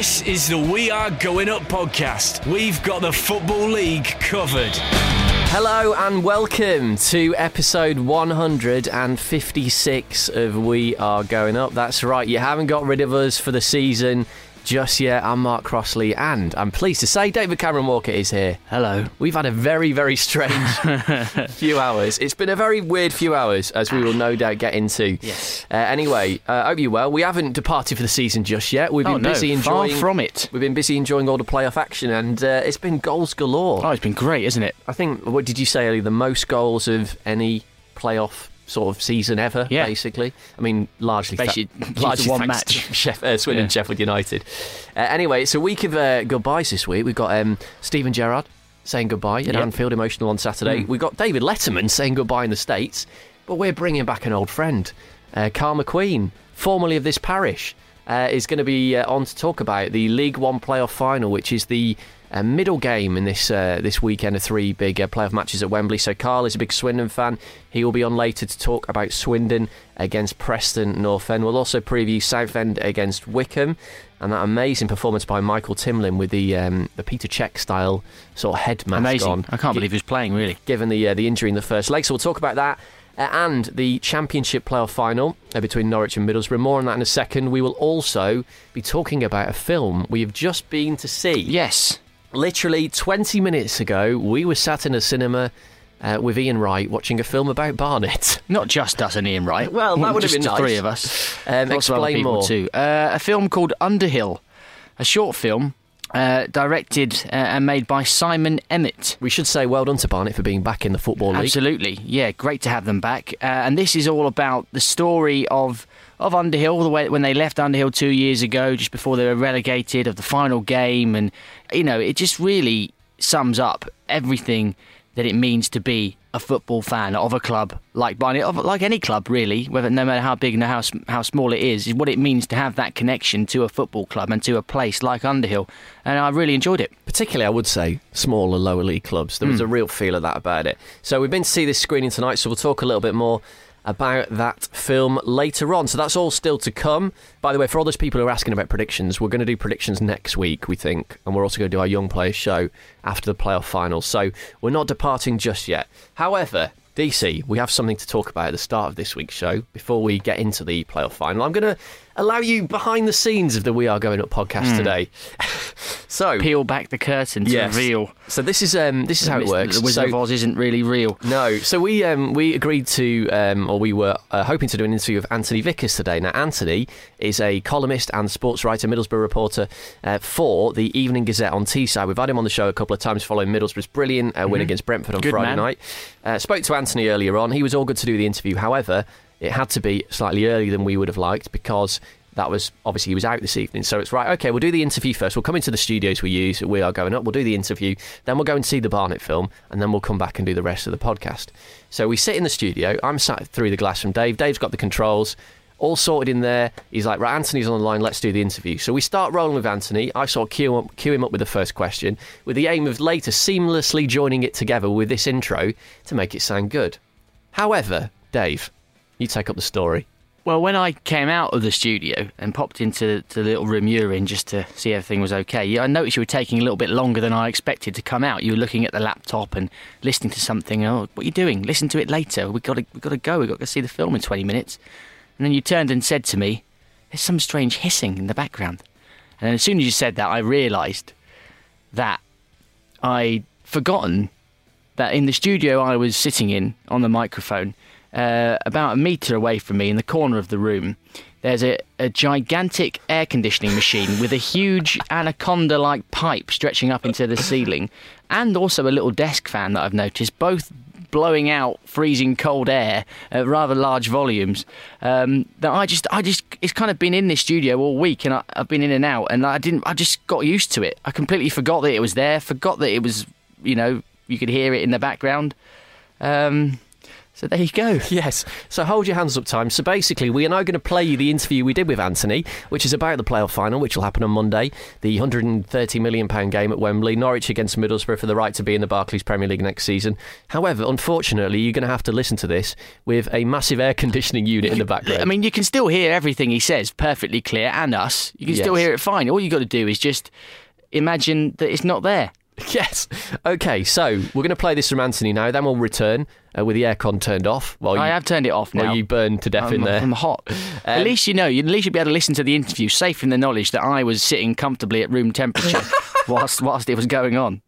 This is the We Are Going Up podcast. We've got the Football League covered. Hello and welcome to episode 156 of We Are Going Up. That's right, you haven't got rid of us for the season just yet. I'm Mark Crossley and I'm pleased to say David Cameron Walker is here. Hello. We've had a very, very strange few hours. It's been a very weird few hours, as we will no doubt get into. Yes. Uh, anyway, uh, hope you well. We haven't departed for the season just yet. We've Oh, been no, busy far from it. We've been busy enjoying all the playoff action, and uh, it's been goals galore. Oh, it's been great, isn't it? I think what did you say earlier? The most goals of any playoff sort of season ever, Yeah. basically. I mean, largely, Basically, to largely one match. Sheff- uh, Swindon Yeah. Sheffield United. Uh, anyway, it's a week of uh, goodbyes this week. We've got um, Steven Gerrard saying goodbye at Yep. Anfield, emotional on Saturday. Mm. We've got David Letterman saying goodbye in the States, but we're bringing back an old friend, uh, Carl McQueen, formerly of this parish. Uh, is going to be uh, on to talk about the League One playoff final, which is the uh, middle game in this uh, this weekend of three big uh, playoff matches at Wembley. So Carl is a big Swindon fan. He will be on later to talk about Swindon against Preston North End. We'll also preview Southend against Wycombe. And that amazing performance by Michael Timlin with the um, the Peter Cech style sort of head mask Amazing. on. I can't believe he's playing, really. given the uh, the injury in the first leg. So we'll talk about that. Uh, and the Championship playoff final uh, between Norwich and Middlesbrough. More on that in a second. We will also be talking about a film we have just been to see. Yes. Literally 20 minutes ago, we were sat in a cinema uh, with Ian Wright watching a film about Barnet. Not just us and Ian Wright. Well, that would have been nice. three of us. Um, explain more. too. Uh, a film called Underhill, a short film uh, directed uh, and made by Simon Emmett. We should say well done to Barnet for being back in the Football League. Absolutely, yeah, great to have them back. Uh, and this is all about the story of of Underhill, the way when they left Underhill two years ago, just before they were relegated, of the final game, and you know, it just really sums up everything that it means to be a football fan of a club like Barnet, of, like any club really, whether no matter how big and how how small it is, is what it means to have that connection to a football club and to a place like Underhill. And I really enjoyed it. particularly I would say smaller lower league clubs. There Hmm. was a real feel of that about it. So we've been to see this screening tonight, so we'll talk a little bit more about that film later on. So that's all still to come. By the way, for all those people who are asking about predictions, we're going to do predictions next week, we think, and we're also going to do our young players show after the playoff finals. So we're not departing just yet. However, DC, we have something to talk about at the start of this week's show before we get into the playoff final. I'm going to allow you behind the scenes of the We Are Going Up podcast today. so Peel back the curtain to Yes. reveal So this is um, this is how it works. The Wizard so, of Oz isn't really real. no, so we um, we agreed to, um, or we were uh, hoping to do an interview with Anthony Vickers today. Now, Anthony is a columnist and sports writer, Middlesbrough reporter uh, for the Evening Gazette on Teesside. We've had him on the show a couple of times following Middlesbrough's brilliant uh, win against Brentford on Mm-hmm. Good Friday man. night. Uh, spoke to Anthony earlier on. He was all good to do the interview. However, it had to be slightly earlier than we would have liked because that was obviously he was out this evening. So it's right, okay, we'll do the interview first. We'll come into the studios we use. We are going up. We'll do the interview. Then we'll go and see the Barnet film. And then we'll come back and do the rest of the podcast. So we sit in the studio. I'm sat through the glass from Dave. Dave's got the controls. All sorted in there. He's like, right, Anthony's on the line. Let's do the interview. So we start rolling with Anthony. I sort of cue, up, cue him up with the first question, with the aim of later seamlessly joining it together with this intro to make it sound good. However, Dave, you take up the story. Well, when I came out of the studio and popped into the little room you're in just to see everything was okay, I noticed you were taking a little bit longer than I expected to come out. You were looking at the laptop and listening to something. Oh, what are you doing? Listen to it later. We've got to, we got to go. We've got to see the film in 20 minutes. And then you turned and said to me, "There's some strange hissing in the background." And then as soon as you said that, I realised that I'd forgotten that in the studio I was sitting in on the microphone, uh, about a metre away from me in the corner of the room, there's a, a gigantic air conditioning machine with a huge anaconda like pipe stretching up into the ceiling, and also a little desk fan that I've noticed, both blowing out freezing cold air at rather large volumes. Um, that I just, I just, it's kind of been in this studio all week, and I, I've been in and out, and I didn't, I just got used to it. I completely forgot that it was there, forgot that it was, you know, you could hear it in the background. Um, so there you go. Yes. So hold your hands up, time. So basically, we are now going to play you the interview we did with Anthony, which is about the playoff final, which will happen on Monday, the 130 million pound game at Wembley, Norwich against Middlesbrough for the right to be in the Barclays Premier League next season. However, unfortunately, you're going to have to listen to this with a massive air conditioning unit in the background. I mean, you can still hear everything he says perfectly clear, and us. You can still hear it fine. All you've got to do is just imagine that it's not there. Yes. Okay, so we're going to play this from Anthony now. Then we'll return uh, with the aircon turned off while you, I have turned it off now. while you burn to death in I'm, there. I'm hot. at least you know. At least you'll be able to listen to the interview safe in the knowledge that I was sitting comfortably at room temperature whilst whilst it was going on.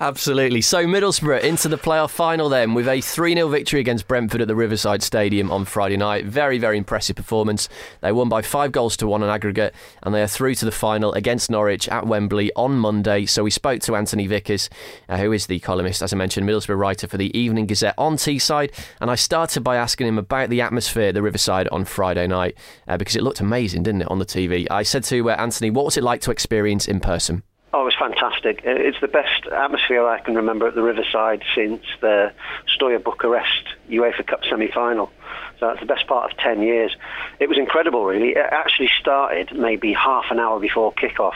Absolutely. So Middlesbrough into the playoff final then with a 3 0 victory against Brentford at the Riverside Stadium on Friday night. Very, very impressive performance. They won by five goals to one on aggregate and they are through to the final against Norwich at Wembley on Monday. So we spoke to Anthony Vickers, uh, who is the columnist, as I mentioned, Middlesbrough writer for the Evening Gazette on Teesside. And I started by asking him about the atmosphere at the Riverside on Friday night uh, because it looked amazing, didn't it, on the TV? I said to uh, Anthony, what was it like to experience in person? Oh, it was fantastic. It's the best atmosphere I can remember at the Riverside since the Steaua Bucharest UEFA Cup semi-final. So that's the best part of 10 years. It was incredible, really. It actually started maybe half an hour before kick-off.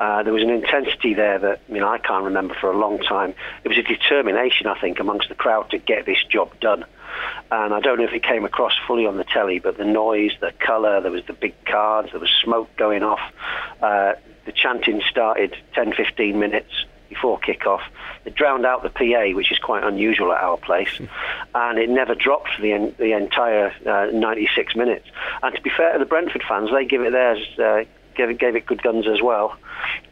Uh, there was an intensity there that you know I can't remember for a long time. It was a determination, I think, amongst the crowd to get this job done. And I don't know if it came across fully on the telly, but the noise, the colour, there was the big cards, there was smoke going off. Uh, the chanting started 10, 15 minutes before kick-off. It drowned out the PA, which is quite unusual at our place, and it never dropped for the, en- the entire uh, 96 minutes. And to be fair to the Brentford fans, they give it theirs, uh, gave, it, gave it good guns as well.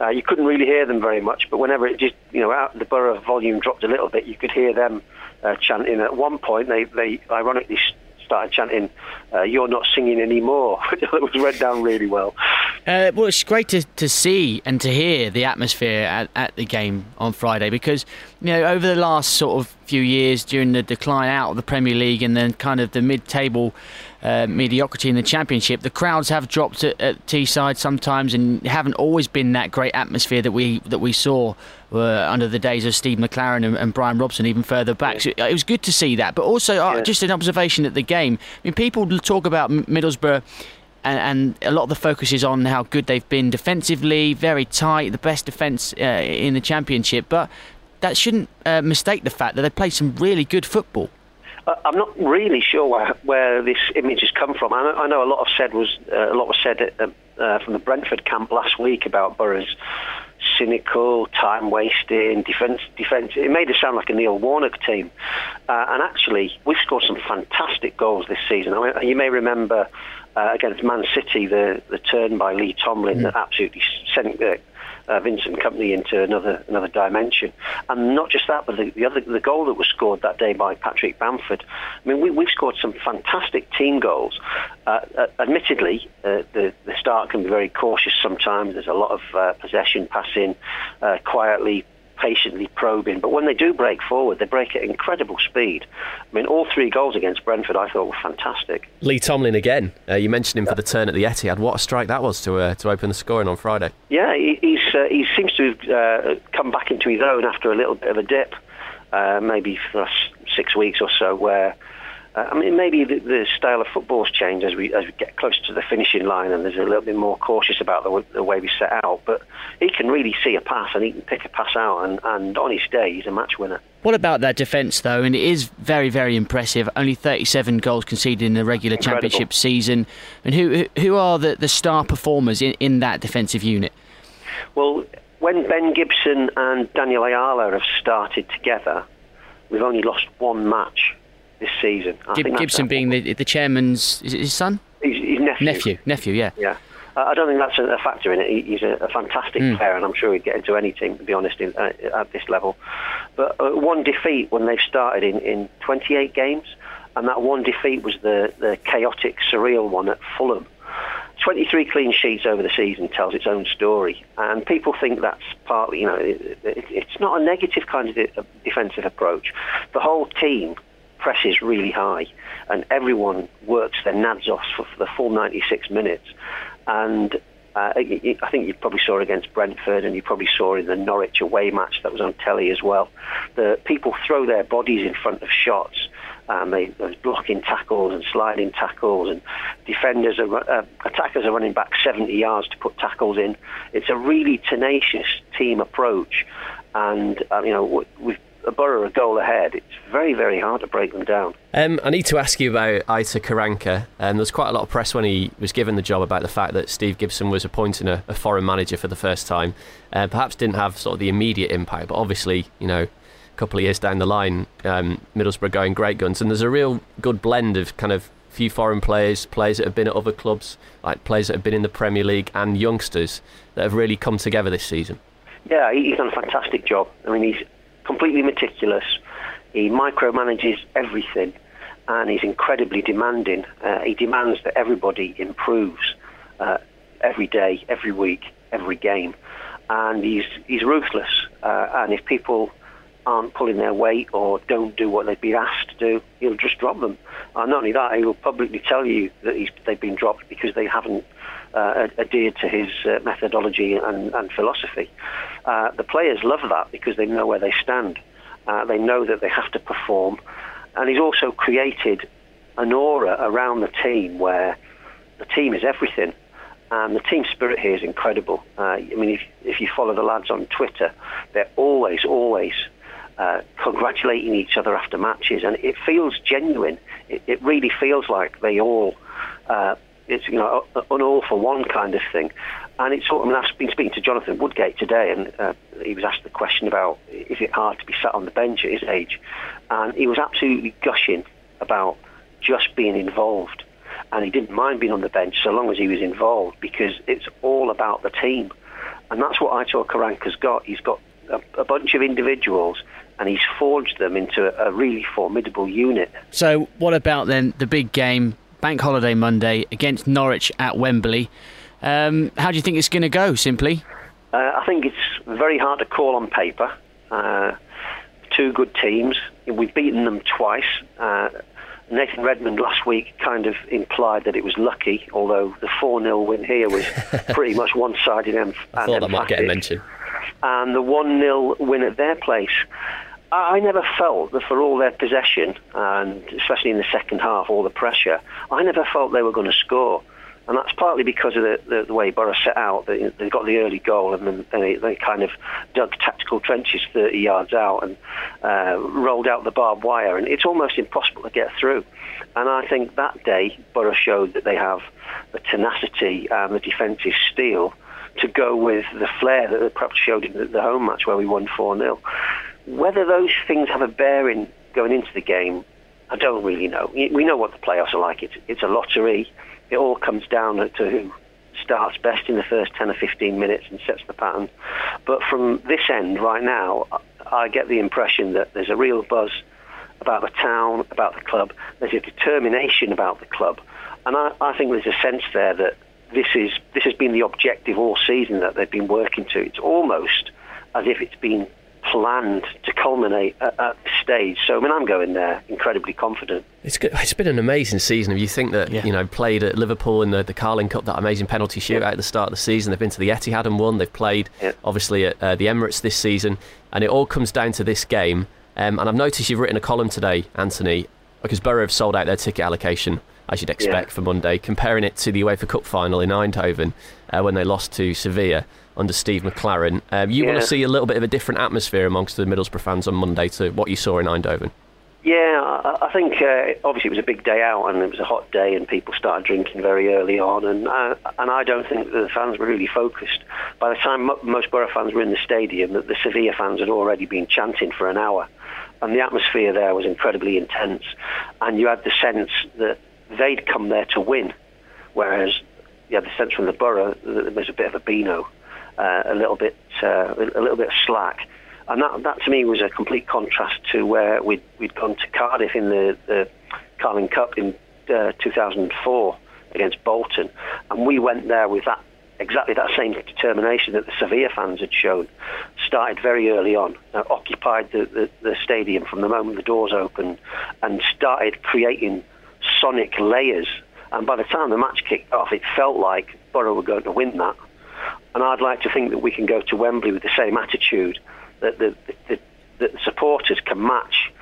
Uh, you couldn't really hear them very much, but whenever it just, you know, out the borough volume dropped a little bit, you could hear them uh, chanting. At one point, they, they ironically started chanting, uh, "You're not singing anymore," which was read down really well. Uh, well, it's great to, to see and to hear the atmosphere at, at the game on Friday because, you know, over the last sort of few years during the decline out of the Premier League and then kind of the mid table uh, mediocrity in the Championship, the crowds have dropped at, at Teesside sometimes and haven't always been that great atmosphere that we that we saw uh, under the days of Steve McClaren and, and Brian Robson even further back. So it was good to see that. But also, uh, just an observation at the game. I mean, people talk about Middlesbrough and, and a lot of the focus is on how good they've been defensively, very tight, the best defence uh, in the championship. But that shouldn't uh, mistake the fact that they played some really good football. Uh, I'm not really sure where, where this image has come from. I know, I know a lot of said was uh, a lot was said uh, uh, from the Brentford camp last week about Borough's cynical, time wasting, defence. Defence. It made it sound like a Neil Warnock team, uh, and actually we've scored some fantastic goals this season. I mean, you may remember uh, against Man City the the turn by Lee Tomlin that absolutely sent. Uh, uh, Vincent Kompany into another another dimension, and not just that, but the, the other the goal that was scored that day by Patrick Bamford. I mean, we, we've scored some fantastic team goals. Uh, uh, admittedly, uh, the the start can be very cautious sometimes. There's a lot of uh, possession, passing, uh, quietly, patiently probing. But when they do break forward, they break at incredible speed. I mean, all three goals against Brentford, I thought were fantastic. Lee Tomlin again. Uh, you mentioned him for the turn at the Etihad. What a strike that was to uh, to open the scoring on Friday. Yeah, he, he's uh, he seems to have uh, come back into his own after a little bit of a dip, uh, maybe for the last six weeks or so. Where I mean, maybe the, the style of football's changed as we as we get closer to the finishing line, and there's a little bit more cautious about the, w- the way we set out. But he can really see a pass, and he can pick a pass out, and, and on his day, he's a match winner. What about that defence, though? And it is very, very impressive. Only 37 goals conceded in the regular Incredible. championship season. And who who- who are the, the star performers in, in that defensive unit? Well, when Ben Gibson and Daniel Ayala have started together, we've only lost one match this season. I Gib- Gibson being the the chairman's is it his son, his, his nephew. nephew, nephew, yeah. Yeah. I don't think that's a, factor in it. He, he's a, a fantastic Hmm. player, and I'm sure he'd get into any team, to be honest, in, uh, at this level. But uh, one defeat when they've started in, in 28 games, and that one defeat was the, the chaotic, surreal one at Fulham. 23 clean sheets over the season tells its own story, and people think that's partly, you know, it, it, it's not a negative kind of de- defensive approach. The whole team presses really high, and everyone works their nads off for, the full 96 minutes. And uh, I think you probably saw against Brentford, and you probably saw in the Norwich away match that was on telly as well. The people throw their bodies in front of shots. Um, they, there's blocking tackles and sliding tackles, and defenders are uh, attackers are running back 70 yards to put tackles in. It's a really tenacious team approach, and uh, you know we've Borough a goal ahead, it's very, very hard to break them down. Um, I need to ask you about Aitor Karanka. Um, there was quite a lot of press when he was given the job about the fact that Steve Gibson was appointing a, a foreign manager for the first time. Uh, perhaps didn't have sort of the immediate impact, but obviously, you know, a couple of years down the line, um, Middlesbrough going great guns, and there's a real good blend of kind of few foreign players, players that have been at other clubs, like players that have been in the Premier League, and youngsters that have really come together this season. Yeah, he's done a fantastic job. I mean, he's completely meticulous. He micromanages everything, and he's incredibly demanding. Uh, he demands that everybody improves uh, every day, every week, every game, and he's he's ruthless. Uh, and if people aren't pulling their weight or don't do what they've been asked to do, he'll just drop them. And not only that, he will publicly tell you that they've been dropped because they haven't uh, adhered to his uh, methodology and, and philosophy. Uh, the players love that because they know where they stand. Uh, they know that they have to perform. And he's also created an aura around the team where the team is everything. And the team spirit here is incredible. Uh, I mean, if, if you follow the lads on Twitter, they're always, always uh, congratulating each other after matches, and it feels genuine. It, it really feels like they all uh, it's you know an all for one kind of thing. And it's sort of, I mean, I've been speaking to Jonathan Woodgate today, and uh, he was asked the question about is it hard to be sat on the bench at his age, and he was absolutely gushing about just being involved, and he didn't mind being on the bench so long as he was involved because it's all about the team, and that's what Aitor Karanka's got. He's got a, a bunch of individuals and he's forged them into a really formidable unit. So, what about then the big game bank holiday Monday against Norwich at Wembley. Um, how do you think it's going to go, simply? Uh, I think it's very hard to call on paper. Uh, two good teams. We've beaten them twice. Uh, Nathan Redmond last week kind of implied that it was lucky, although the 4 0 win here was pretty much one sided and, I thought that might get a mention. And the 1 0 win at their place I never felt that for all their possession, and especially in the second half, all the pressure, I never felt they were going to score. And that's partly because of the, the, the way Borough set out. They, they got the early goal and then they, they kind of dug tactical trenches 30 yards out and uh, rolled out the barbed wire. And it's almost impossible to get through. And I think that day, Borough showed that they have the tenacity and the defensive steel to go with the flair that they perhaps showed in the, home match where we won 4 0. Whether those things have a bearing going into the game, I don't really know. We know what the playoffs are like. It's, it's a lottery. It all comes down to who starts best in the first 10 or 15 minutes and sets the pattern. But from this end, right now, I get the impression that there's a real buzz about the town, about the club. There's a determination about the club. And I, I think there's a sense there that this is this has been the objective all season that they've been working to. It's almost as if it's been planned to culminate at, at this stage. So I mean, I'm going there incredibly confident. It's good. It's been an amazing season. If you think that yeah. you know played at Liverpool in the, the Carling Cup, that amazing penalty shootout yeah. at the start of the season. They've been to the Etihad and won. They've played yeah. obviously at uh, the Emirates this season, and it all comes down to this game. Um, and I've noticed you've written a column today, Anthony, because Borough have sold out their ticket allocation as you'd expect for Monday, comparing it to the UEFA Cup final in Eindhoven uh, when they lost to Sevilla under Steve McClaren. Um, you yeah. want to see a little bit of a different atmosphere amongst the Middlesbrough fans on Monday to what you saw in Eindhoven? Yeah, I, think uh, obviously it was a big day out and it was a hot day and people started drinking very early on and uh, and I don't think the fans were really focused. By the time most Borough fans were in the stadium, that the Sevilla fans had already been chanting for an hour, and the atmosphere there was incredibly intense, and you had the sense that they'd come there to win, whereas you had the sense from the Borough that there was a bit of a beano uh, a little bit uh, a little bit of slack. And that, that to me was a complete contrast to where we'd, we'd gone to Cardiff in the, the Carling Cup in uh, 2004 against Bolton, and we went there with that exactly that same determination that the Sevilla fans had shown. Started very early on, uh, occupied the, the, the stadium from the moment the doors opened, and started creating sonic layers. And by the time the match kicked off, it felt like Borough were going to win that. And I'd like to think that we can go to Wembley with the same attitude, that the, the, the, supporters can match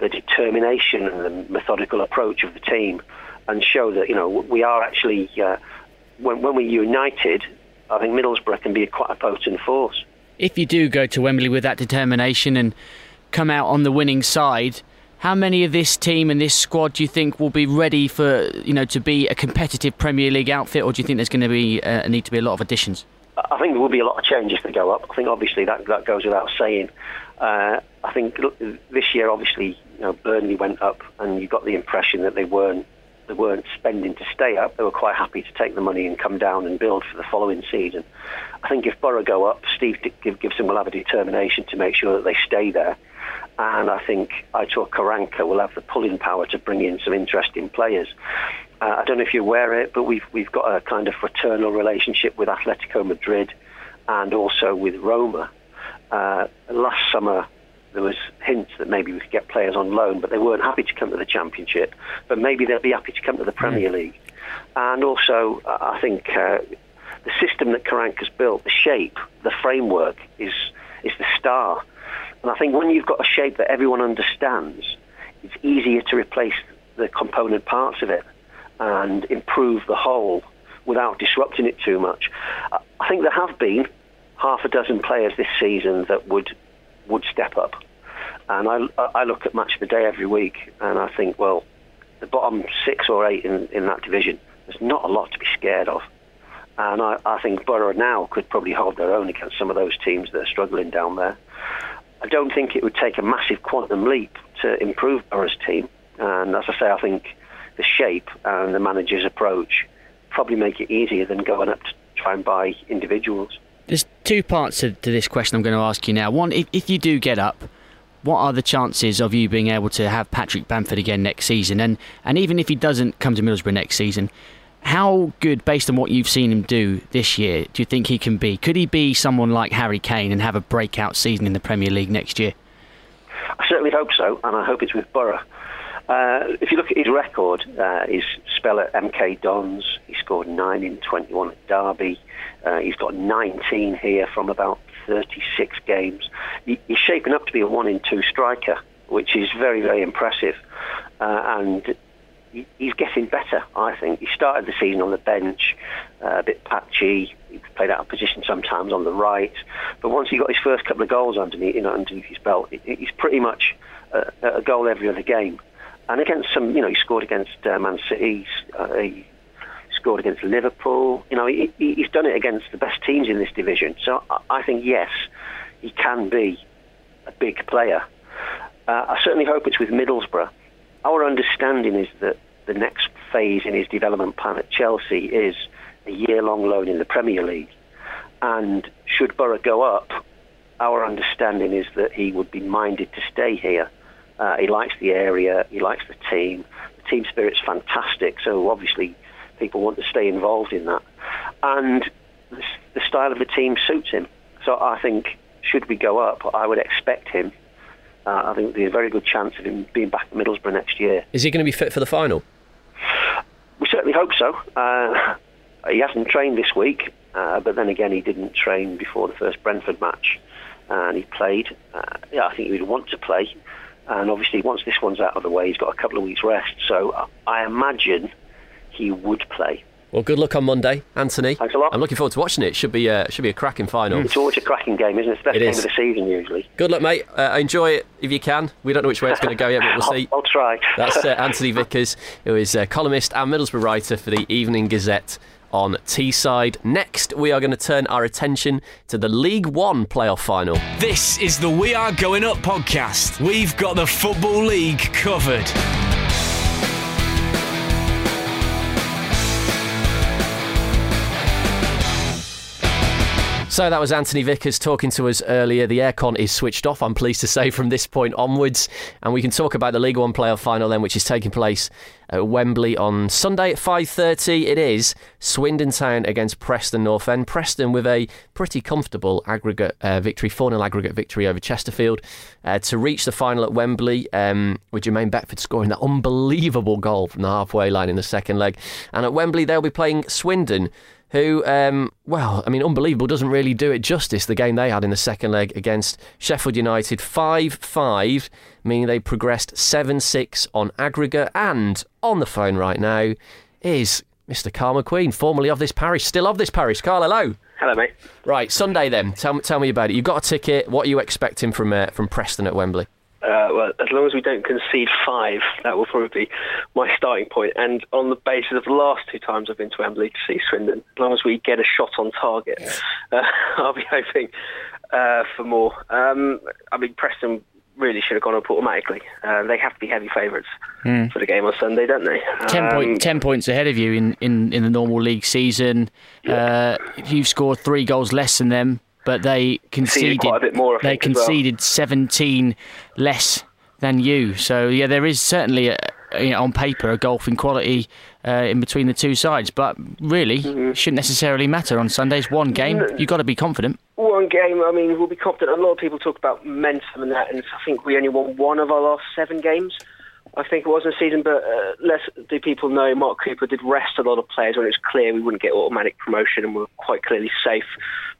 the determination and the methodical approach of the team and show that, you know, we are actually, uh, when, when we're united, I think Middlesbrough can be quite a potent force. If you do go to Wembley with that determination and come out on the winning side, how many of this team and this squad do you think will be ready for you know to be a competitive Premier League outfit, or do you think there's going to be uh, need to be a lot of additions? I think there will be a lot of changes to go up. I think obviously that that goes without saying. Uh, I think this year, obviously, you know, Burnley went up, and you got the impression that they weren't they weren't spending to stay up. They were quite happy to take the money and come down and build for the following season. I think if Borough go up, Steve Gibson will have a determination to make sure that they stay there. And I think Aitor Karanka will have the pulling power to bring in some interesting players. Uh, I don't know if you're aware of it, but we've, we've got a kind of fraternal relationship with Atletico Madrid and also with Roma. Uh, last summer, there was hints that maybe we could get players on loan, but they weren't happy to come to the Championship. But maybe they'll be happy to come to the Premier mm. League. And also, I think uh, the system that Karanka's built, the shape, the framework, is is the star. And I think when you've got a shape that everyone understands, it's easier to replace the component parts of it and improve the whole without disrupting it too much. I think there have been half a dozen players this season that would would step up. And I, I look at match of the day every week, and I think, well, the bottom six or eight in, in that division, there's not a lot to be scared of. And I, I think Borough now could probably hold their own against some of those teams that are struggling down there. I don't think it would take a massive quantum leap to improve Borough's team. And as I say, I think the shape and the manager's approach probably make it easier than going up to try and buy individuals. There's two parts to, to this question I'm going to ask you now. One, if, if you do get up, what are the chances of you being able to have Patrick Bamford again next season? And and even if he doesn't come to Middlesbrough next season, how good, based on what you've seen him do this year, do you think he can be? Could he be someone like Harry Kane and have a breakout season in the Premier League next year? I certainly hope so, and I hope it's with Borough. Uh, if you look at his record, uh, his spell at MK Dons, he scored 9 in 21 at Derby. Uh, he's got 19 here from about 36 games. He, he's shaping up to be a 1 in 2 striker, which is very, very impressive. Uh, and he's getting better, I think. He started the season on the bench, uh, a bit patchy. He played out of position sometimes on the right. But once he got his first couple of goals underneath, you know, underneath his belt, he's pretty much a, a goal every other game and against some, you know, he scored against uh, Man City, uh, he scored against Liverpool. You know, he, he's done it against the best teams in this division. So I think yes, he can be a big player. Uh, I certainly hope it's with Middlesbrough. Our understanding is that the next phase in his development plan at Chelsea is a year-long loan in the Premier League, and should Borough go up, our understanding is that he would be minded to stay here uh, he likes the area. He likes the team. The team spirit's fantastic. So obviously, people want to stay involved in that, and the, the style of the team suits him. So I think, should we go up, I would expect him. Uh, I think there's a very good chance of him being back at Middlesbrough next year. Is he going to be fit for the final? We certainly hope so. Uh, he hasn't trained this week, uh, but then again, he didn't train before the first Brentford match, and he played. Uh, yeah, I think he would want to play. And obviously, once this one's out of the way, he's got a couple of weeks rest. So I imagine he would play. Well, good luck on Monday, Anthony. Thanks a lot. I'm looking forward to watching it. Should be a, should be a cracking final. It's always a cracking game, isn't it? It's the best it game is. of the season usually. Good luck, mate. Uh, enjoy it if you can. We don't know which way it's going to go yet, but we'll see. I'll, I'll try. That's uh, Anthony Vickers, who is a columnist and Middlesbrough writer for the Evening Gazette on Teesside. Next, we are going to turn our attention to the League One playoff final. This is the We Are Going Up podcast. We've got the Football League covered. So that was Anthony Vickers talking to us earlier. The aircon is switched off, I'm pleased to say, from this point onwards. And we can talk about the League One playoff final then, which is taking place at Wembley on Sunday at 5.30. It is Swindon Town against Preston North End. Preston with a pretty comfortable aggregate uh, victory, 4-0 aggregate victory over Chesterfield uh, to reach the final at Wembley um, with Jermaine Beckford scoring that unbelievable goal from the halfway line in the second leg. And at Wembley, they'll be playing Swindon who, um, well, I mean, unbelievable doesn't really do it justice. The game they had in the second leg against Sheffield United, 5 5, meaning they progressed 7 6 on aggregate. And on the phone right now is Mr. Carl McQueen, formerly of this parish, still of this parish. Carl, hello. Hello, mate. Right, Sunday then. Tell, tell me about it. You've got a ticket. What are you expecting from, uh, from Preston at Wembley? Uh, well, as long as we don't concede five, that will probably be my starting point. And on the basis of the last two times I've been to Wembley to see Swindon, as long as we get a shot on target, uh, I'll be hoping uh, for more. Um, I mean, Preston really should have gone up automatically. Uh, they have to be heavy favourites mm. for the game on Sunday, don't they? Ten, um, point, ten points ahead of you in, in, in the normal league season. Yeah. Uh, you've scored three goals less than them but they conceded quite a bit more. they conceded well. 17 less than you. So yeah, there is certainly a, you know, on paper a golfing quality uh, in between the two sides, but really mm-hmm. shouldn't necessarily matter on Sundays. One game, you've got to be confident. One game, I mean, we'll be confident. A lot of people talk about momentum and that, and I think we only won one of our last seven games. I think it was in the season, but uh, less do people know Mark Cooper did rest a lot of players when it was clear we wouldn't get automatic promotion and we are quite clearly safe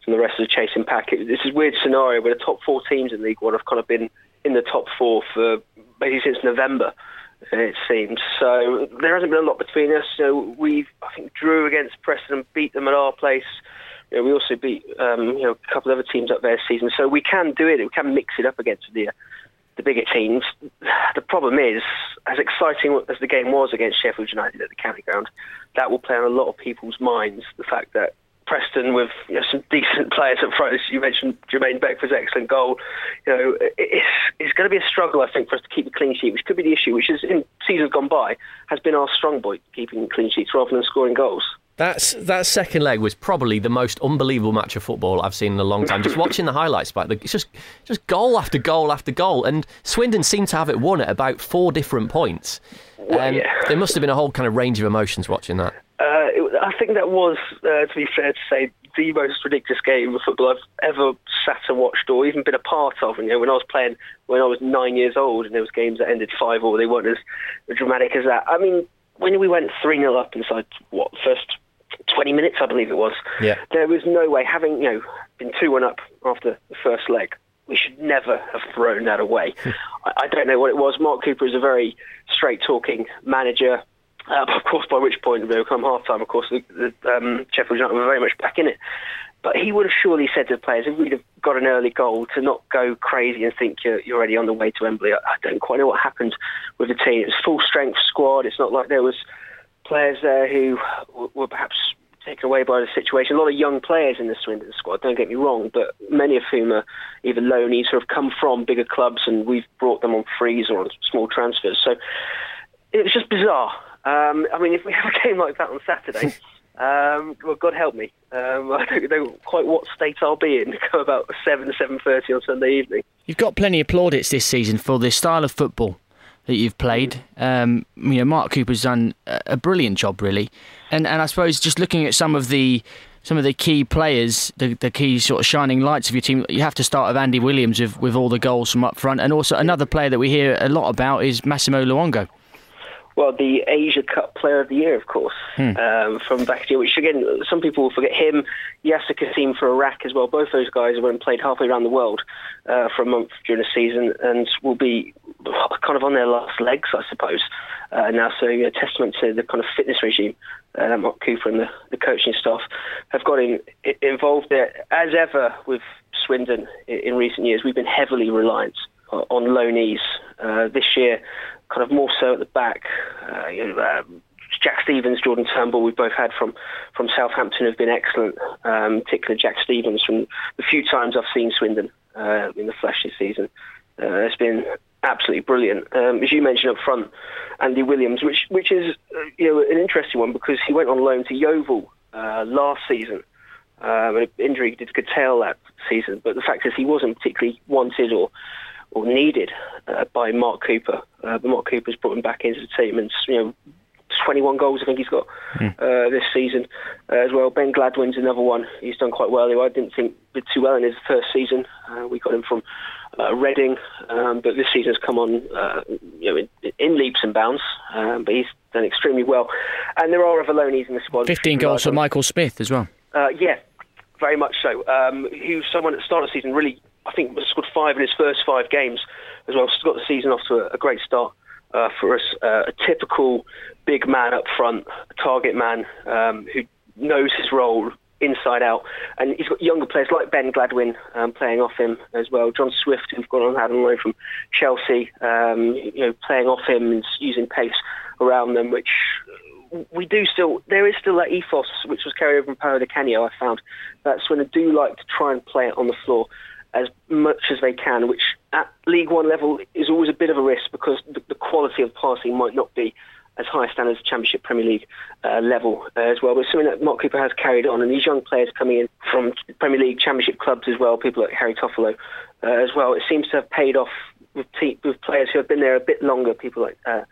from the rest of the chasing pack. It, this is a weird scenario where the top four teams in League One have kind of been in the top four for basically since November. It seems so. There hasn't been a lot between us. So we, I think, drew against Preston and beat them at our place. You know, we also beat um, you know a couple of other teams up there this season, so we can do it. We can mix it up against the the bigger teams. The problem is, as exciting as the game was against Sheffield United at the County Ground, that will play on a lot of people's minds. The fact that Preston with you know, some decent players up front. You mentioned Jermaine Beckford's excellent goal. You know, it's it's going to be a struggle, I think, for us to keep a clean sheet, which could be the issue, which is in seasons gone by has been our strong point, keeping clean sheets rather than scoring goals. That's that second leg was probably the most unbelievable match of football I've seen in a long time. just watching the highlights back, it's just just goal after goal after goal, and Swindon seemed to have it won at about four different points. Well, um, yeah. There must have been a whole kind of range of emotions watching that. Uh, it, I think that was, uh, to be fair to say, the most ridiculous game of football I've ever sat and watched or even been a part of. And, you know, when I was playing when I was nine years old, and there was games that ended five or they weren't as dramatic as that. I mean, when we went three 0 up inside what first 20 minutes, I believe it was. Yeah. There was no way, having you know been two one up after the first leg, we should never have thrown that away. I, I don't know what it was. Mark Cooper is a very straight talking manager. Uh, of course, by which point, you know, come half time, of course, the, the um, Sheffield United were very much back in it. But he would have surely said to the players, if we'd have got an early goal, to not go crazy and think you're, you're already on the way to Wembley. I, I don't quite know what happened with the team. It was full strength squad. It's not like there was players there who were perhaps taken away by the situation. A lot of young players in the Swindon squad, don't get me wrong, but many of whom are either loanies who have come from bigger clubs and we've brought them on frees or on small transfers. So it was just bizarre. Um, I mean, if we have a game like that on Saturday, um, well, God help me. Um, I don't know quite what state I'll be in come about 7, 7.30 on Sunday evening. You've got plenty of plaudits this season for this style of football that you've played. Um, you know, Mark Cooper's done a brilliant job, really, and and I suppose just looking at some of the some of the key players, the, the key sort of shining lights of your team, you have to start with Andy Williams with, with all the goals from up front, and also another player that we hear a lot about is Massimo Luongo. Well, the Asia Cup Player of the Year, of course, hmm. um, from back year, which again, some people will forget him. Yasser Qassim for Iraq as well. Both those guys went and played halfway around the world uh, for a month during the season and will be kind of on their last legs, I suppose, uh, now. So, a testament to the kind of fitness regime uh, that Mark Cooper and the, the coaching staff have got in, involved there. As ever with Swindon in, in recent years, we've been heavily reliant on loanees. Uh, this year, kind of more so at the back. Uh, you know, um, Jack Stevens, Jordan Turnbull, we've both had from, from Southampton have been excellent, um, particularly Jack Stevens from the few times I've seen Swindon uh, in the flesh this season. Uh, it's been absolutely brilliant. Um, as you mentioned up front, Andy Williams, which which is uh, you know an interesting one because he went on loan to Yeovil uh, last season Um, an injury did curtail that season, but the fact is he wasn't particularly wanted or or needed uh, by Mark Cooper. Uh, but Mark Cooper's brought him back into the team, and you know 21 goals I think he's got mm. uh, this season uh, as well. Ben Gladwin's another one. He's done quite well. I didn't think did too well in his first season. Uh, we got him from uh, Reading, um, but this season has come on uh, you know, in, in, leaps and bounds. Um, but he's done extremely well. And there are other loanies in the squad. 15 goals for Michael Smith as well. Uh, yeah, very much so. Um, he was someone at the start of the season really, I think, scored five in his first five games as well. So got the season off to a, a great start uh, for us. Uh, a typical big man up front, a target man um, who knows his role inside out. And he's got younger players like Ben Gladwin um, playing off him as well. John Swift, who've gone on had on loan from Chelsea, um, you know, playing off him and using pace around them, which we do still, there is still that ethos which was carried over from Paolo Canio, I found. That's when they do like to try and play it on the floor as much as they can, which at League One level is always a bit of a risk because the, the quality of passing might not be as high a standard as Championship Premier League uh, level uh, as well. But something that Mark Cooper has carried on, and these young players coming in from Premier League Championship clubs as well, people like Harry Toffolo uh, as well, it seems to have paid off with, te- with players who have been there a bit longer, people like uh,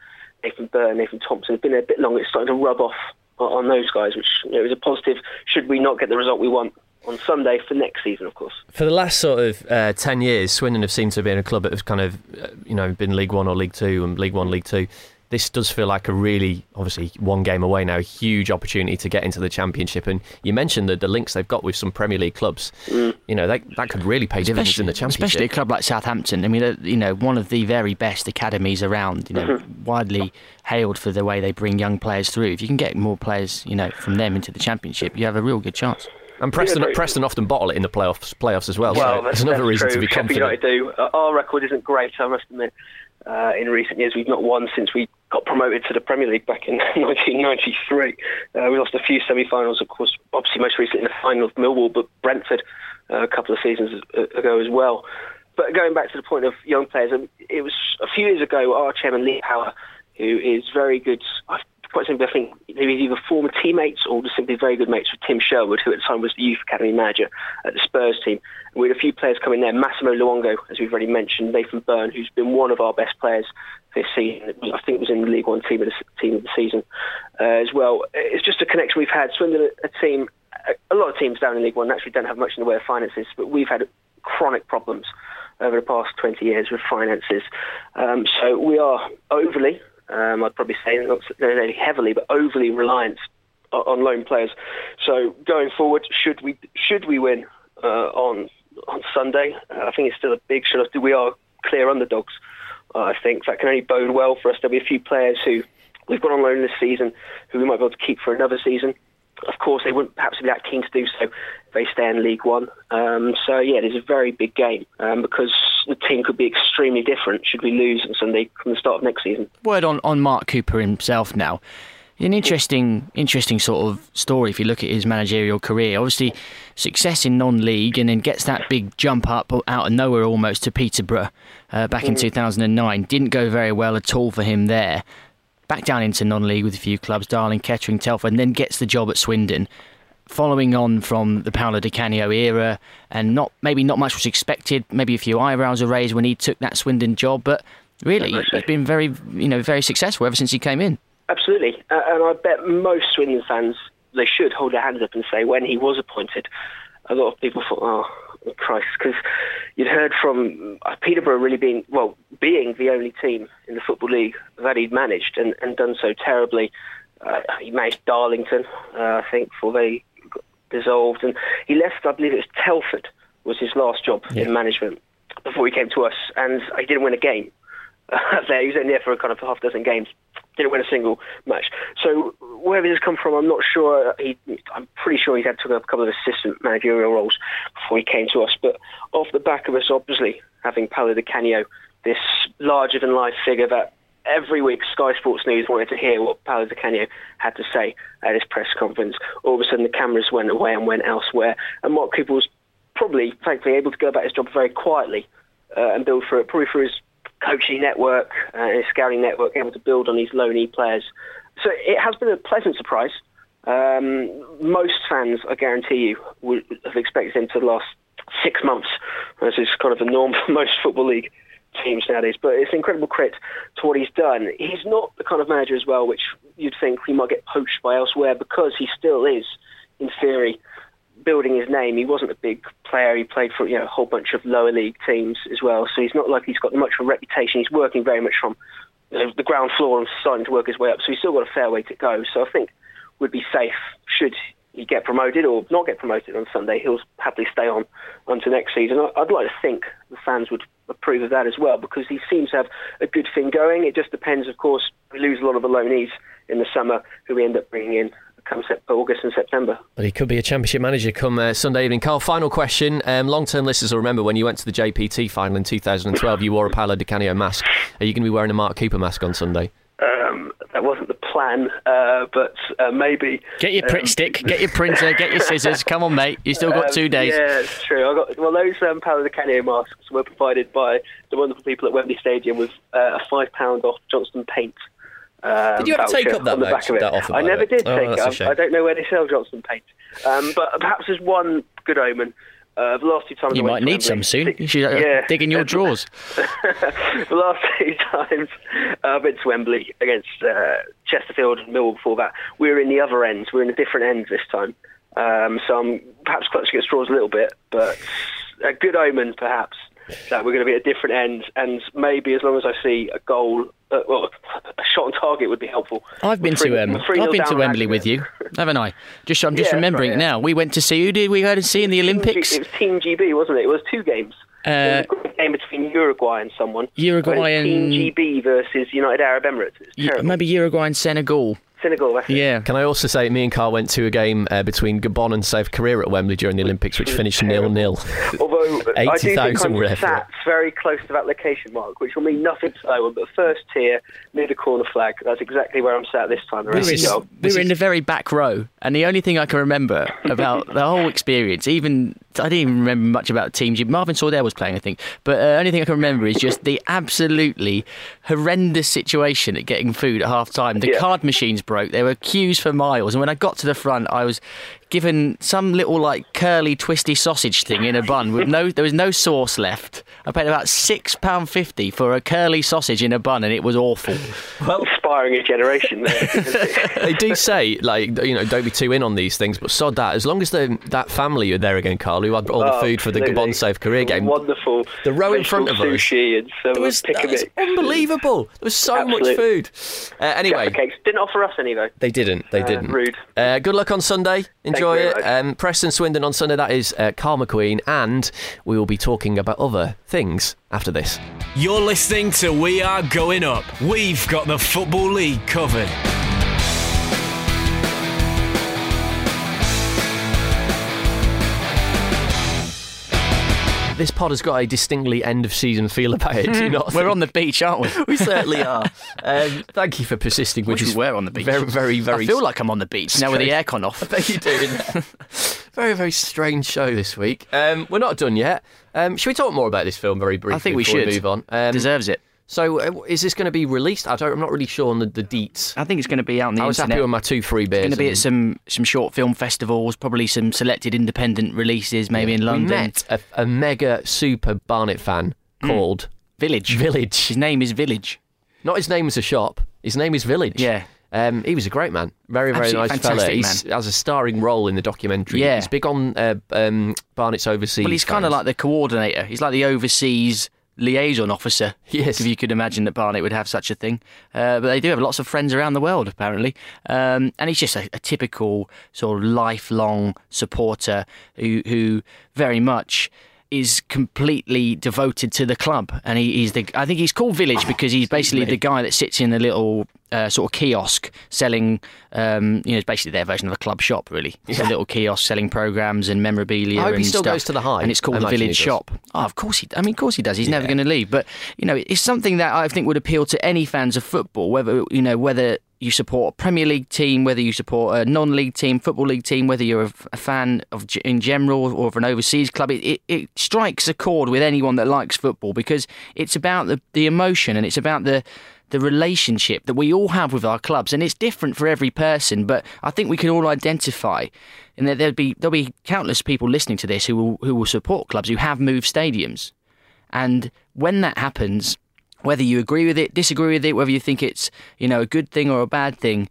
Nathan Byrne, Nathan Thompson, have been there a bit longer. It's starting to rub off on, on those guys, which you know, is a positive should we not get the result we want on Sunday for next season, of course. For the last sort of uh, 10 years, Swindon have seemed to have been a club that has kind of, uh, you know, been League One or League Two and League One, League Two. This does feel like a really, obviously, one game away now, a huge opportunity to get into the Championship. And you mentioned the, the links they've got with some Premier League clubs. Mm. You know, that, that could really pay dividends in the Championship. Especially a club like Southampton. I mean, you know, one of the very best academies around, you know, mm-hmm. widely hailed for the way they bring young players through. If you can get more players, you know, from them into the Championship, you have a real good chance. And Preston, yeah, Preston often bottle it in the playoffs, playoffs as well. Well, so that's, another reason true. to be confident. United do. Uh, our record isn't great, I must admit. Uh, in recent years, we've not won since we got promoted to the Premier League back in 1993. Uh, we lost a few semi-finals, of course. Obviously, most recently in the final of Millwall, but Brentford uh, a couple of seasons ago as well. But going back to the point of young players, um, it was a few years ago. Our chairman Lee Power, who is very good. I've quite simply, I think they were either former teammates or just simply very good mates with Tim Sherwood, who at the time was the youth academy manager at the Spurs team. And we had a few players coming there. Massimo Luongo, as we've already mentioned, Nathan Byrne, who's been one of our best players this season. I think it was in the League One team of the, team of the season uh, as well. It's just a connection we've had. Swindon, a team, a lot of teams down in League One actually don't have much in the way of finances, but we've had chronic problems over the past 20 years with finances. Um, so we are overly, um, I'd probably say not heavily, but overly reliant on loan players. So going forward, should we should we win uh, on on Sunday? Uh, I think it's still a big should. We are clear underdogs. Uh, I think that can only bode well for us. There'll be a few players who we've got on loan this season who we might be able to keep for another season. Of course, they wouldn't perhaps be that keen to do so if they stay in League One. Um, so yeah, it is a very big game um, because the team could be extremely different should we lose on Sunday from the start of next season. Word on, on Mark Cooper himself now. An interesting, interesting sort of story if you look at his managerial career. Obviously, success in non-league, and then gets that big jump up out of nowhere almost to Peterborough uh, back in mm. 2009. Didn't go very well at all for him there. Back down into non-league with a few clubs, Darling, Kettering, Telford, and then gets the job at Swindon following on from the Paolo Di Canio era, and not maybe not much was expected. Maybe a few eyebrows were raised when he took that Swindon job, but really he's been very, you know, very successful ever since he came in. Absolutely, uh, and I bet most Swindon fans they should hold their hands up and say when he was appointed, a lot of people thought, oh Christ, because you'd heard from uh, Peterborough really being well being the only team in the football league that he'd managed and, and done so terribly. Uh, he managed Darlington, uh, I think, for they dissolved, and he left. I believe it was Telford was his last job yeah. in management before he came to us, and he didn't win a game. there, he was only there for a kind of half dozen games. Didn't win a single match. So where has come from, I'm not sure. He, I'm pretty sure he's had to a couple of assistant managerial roles before he came to us. But off the back of us, obviously having Paolo Di Canio, this larger than life figure that every week Sky Sports News wanted to hear what Paolo Di Canio had to say at his press conference. All of a sudden the cameras went away and went elsewhere. And Mark Cooper was probably, thankfully, able to go about his job very quietly uh, and build for it, probably through his coaching network, uh, his scouting network, able to build on these loanee players. So it has been a pleasant surprise. Um, most fans, I guarantee you, would have expected him to last six months, as is kind of the norm for most football league teams nowadays. But it's incredible credit to what he's done. He's not the kind of manager as well, which you'd think he might get poached by elsewhere because he still is, in theory, building his name. He wasn't a big player. He played for you know a whole bunch of lower league teams as well. So he's not like he's got much of a reputation. He's working very much from the ground floor and starting to work his way up. So he's still got a fair way to go. So I think would be safe should he get promoted or not get promoted on Sunday. He'll happily stay on until next season. I'd like to think the fans would approve of that as well because he seems to have a good thing going. It just depends, of course. We lose a lot of the loanees in the summer who we end up bringing in come August and September. But he could be a championship manager come uh, Sunday evening. Carl, final question. Um, long-term listeners will remember when you went to the JPT final in 2012, you wore a Paolo Di Canio mask. Are you going to be wearing a Mark Cooper mask on Sunday? Um, that wasn't the plan, uh, but uh, maybe. Get your Pritt um, stick, get your printer, get your scissors. Come on, mate. You still got um, two days. Yeah, it's true. I got well. Those um, Paolo Di Canio masks were provided by the wonderful people at Wembley Stadium with uh, a five pound off Johnston paint um, did you ever take up that, the back of it? that offer? I never did oh, take up. I don't know where they sell Johnston paint. Um, but perhaps there's one good omen. Uh, the last two times you I might need some soon. You should uh, yeah. dig in your drawers. the last two times uh, I've been to Wembley against uh, Chesterfield and Millwall before that, we were in the other end. We're in a different end this time. Um, so I'm perhaps clutching at straws a little bit, but a good omen perhaps that we're going to be at different ends, and maybe as long as I see a goal, uh, well, a shot on target would be helpful. I've been to um, I've been to Wembley with you, haven't I? Just I'm just yeah, remembering right, yeah. now. We went to see who did we go to see in the Olympics? It was Team GB, wasn't it? It was two games. Uh, a game between Uruguay and someone. Uruguay and Team GB versus United Arab Emirates. maybe Uruguay and Senegal. Senegal. Yeah. Can I also say, me and Carl went to a game uh, between Gabon and South Korea at Wembley during the Olympics, which finished nil nil. Although I do think I'm sat very close to that location mark, which will mean nothing to anyone. But first tier near the corner flag. That's exactly where I'm sat this time around. This is, we were in the very back row, and the only thing I can remember about the whole experience, even I didn't even remember much about Team G. Marvin Sordell was playing, I think. But uh, only thing I can remember is just the absolutely horrendous situation at getting food at half time. The yeah. card machines broke. There were queues for miles. And when I got to the front, I was given some little like curly twisty sausage thing in a bun with no there was no sauce left. I paid about six pound fifty for a curly sausage in a bun, and it was awful. Well, inspiring a generation. There, they do say like you know don't be too in on these things, but sod that. As long as the, that family are there again, Carl, who had all the oh, food for the Gabon South Korea game, wonderful. The row in front of us, sushi and some there was, was unbelievable. There was so Absolute. much food. Uh, anyway, cakes didn't offer us any though. They didn't. They uh, didn't. Rude. Uh, good luck on Sunday. Enjoy enjoy it. Um, Preston Swindon on Sunday. That is uh, Carl McQueen, and we will be talking about other things after this. You're listening to We Are Going Up. We've got the Football League covered. This pod has got a distinctly end of season feel about it. Do you not? We're on the beach, aren't we? we certainly are. Um, thank you for persisting. Which is we're on the beach. Very, very, very. I feel like I'm on the beach now with the aircon off. I bet you do. very, very strange show this week. Um, we're not done yet. Um, should we talk more about this film very briefly? I think we should. We move on. Um, Deserves it. So, uh, is this going to be released? I don't, I'm not really sure on the, the deets. I think it's going to be out on the I was internet. happy with my two free beers. It's going to be at some some short film festivals, probably some selected independent releases, maybe in London. We met a, a mega super Barnet fan mm. called Village. Village. His name is Village. Not his name is a shop. His name is Village. Yeah. Um, he was a great man, very very Absolutely nice fella. He has a starring role in the documentary. Yeah, he's big on uh, um, Barnet's overseas. Well, he's kind of like the coordinator. He's like the overseas liaison officer. Yes. If you could imagine that Barnet would have such a thing. Uh, but they do have lots of friends around the world, apparently. Um, and he's just a, a, typical sort of lifelong supporter who, who very much is completely devoted to the club, and he, he's the. I think he's called Village because he's basically the guy that sits in the little uh, sort of kiosk selling. Um, you know, it's basically their version of a club shop, really. It's yeah. a little kiosk selling programs and memorabilia. I hope and he still stuff. goes to the high, and it's called the Village Shop. Oh, of course he. I mean, of course he does. He's yeah. never going to leave. But you know, it's something that I think would appeal to any fans of football, whether you know whether you support a Premier League team, whether you support a non-league team, football league team, whether you're a, a fan of in general or of an overseas club, it, it, it, strikes a chord with anyone that likes football because it's about the, the emotion and it's about the the relationship that we all have with our clubs, and it's different for every person. But I think we can all identify, and there, there'll be there'll be countless people listening to this who will who will support clubs who have moved stadiums, and when that happens, whether you agree with it, disagree with it, whether you think it's you know a good thing or a bad thing,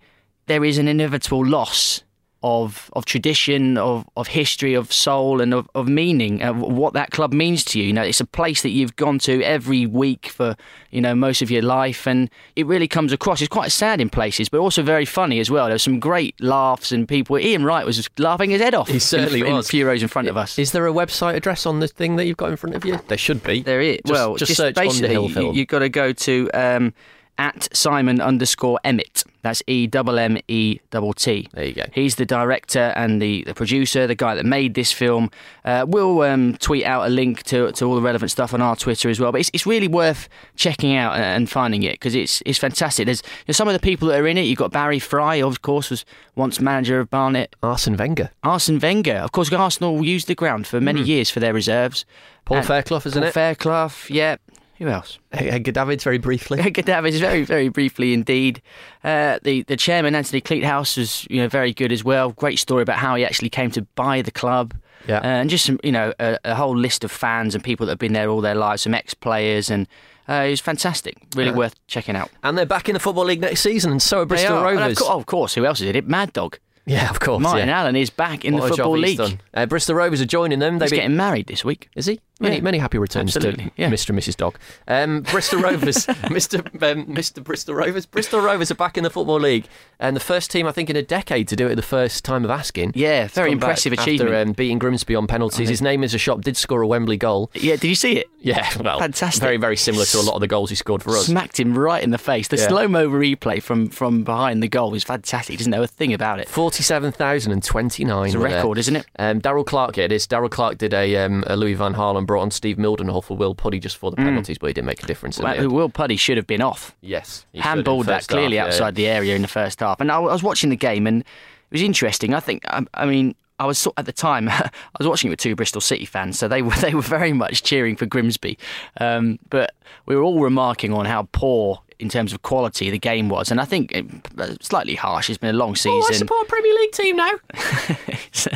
there is an inevitable loss of of tradition, of, of history, of soul, and of, of meaning, of what that club means to you. You know, it's a place that you've gone to every week for you know most of your life, and it really comes across. It's quite sad in places, but also very funny as well. There's some great laughs and people. Ian Wright was laughing his head off. He certainly in, was. In a few rows in front of us. Is there a website address on the thing that you've got in front of you? There should be. There is. Just, well, just, search basically, Underhill you, Film. you've got to go to um, at Simon underscore Emmett. That's E double M E double T. There you go. He's the director and the, the producer, the guy that made this film. Uh, we'll um, tweet out a link to, to all the relevant stuff on our Twitter as well. But it's, it's really worth checking out and, finding it because it's it's fantastic. There's, there's some of the people that are in it. You've got Barry Fry, of course, was once manager of Barnet. Arsene Wenger. Arsene Wenger, of course, Arsenal used the ground for many years for their reserves. Paul And- Fairclough, isn't Paul it? Fairclough, yeah. Who else? Edgar Davids, very briefly. Gaddafi very, very briefly indeed. Uh, the the chairman Anthony Kleanthous was you know very good as well. Great story about how he actually came to buy the club. Yeah. Uh, and just some you know a, a whole list of fans and people that have been there all their lives, some ex players, and uh, it was fantastic. Really worth checking out. And they're back in the Football League next season, and so are Bristol are. Rovers. Of course, oh, of course, who else is it? Mad Dog. Yeah, of course. Martin yeah. Allen is back in What the football league. Uh, Bristol Rovers are joining them. They've He's getting married this week. Is he? Many, Yeah. many happy returns Absolutely, to yeah. Mr. and Mrs. Dog. Um, Bristol Rovers, Mr. Um, Mr. Bristol Rovers, Bristol Rovers are back in the Football League, and the first team I think in a decade to do it the first time of asking. Yeah, very impressive after, achievement. um, beating Grimsby on penalties. His name is a shop, Did score a Wembley goal. Yeah, did you see it? Yeah, well, Fantastic. Very, very similar to a lot of the goals he scored for us. Smacked him right in the face. The Yeah. slow mo replay from from behind the goal was fantastic. He doesn't know a thing about it. Forty-seven thousand and twenty-nine. It's a record, isn't it? Um, Darrell Clarke, yeah, it is. Darrell Clarke did a, um, a Louis Van and brought on Steve Mildenhall for Will Puddy just for the penalties, but he didn't make a difference. in. Well, the. Will Puddy should have been off. Yes, he should in handballed that clearly half, yeah, outside the area in the first half. And I, I was watching the game, and it was interesting. I think, I, I mean, I was at the time I was watching it with two Bristol City fans, so they were they were very much cheering for Grimsby. Um, but we were all remarking on how poor. In terms of quality, the game was, and I think it, uh, slightly harsh. It's been a long season. Oh, I support a Premier League team now. it's,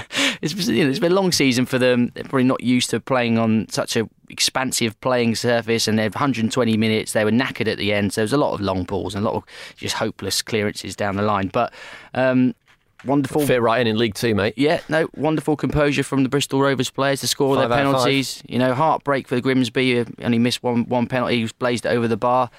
it's, you know, it's been a long season for them. They're probably not used to playing on such a expansive playing surface, and they've 120 minutes. They were knackered at the end, so there was a lot of long balls and a lot of just hopeless clearances down the line. But um, wonderful. Fit right in in League Two, mate. Yeah, no, wonderful composure from the Bristol Rovers players to score Five their penalties. You know, heartbreak for the Grimsby. Only missed one one penalty. He was blazed it over the bar.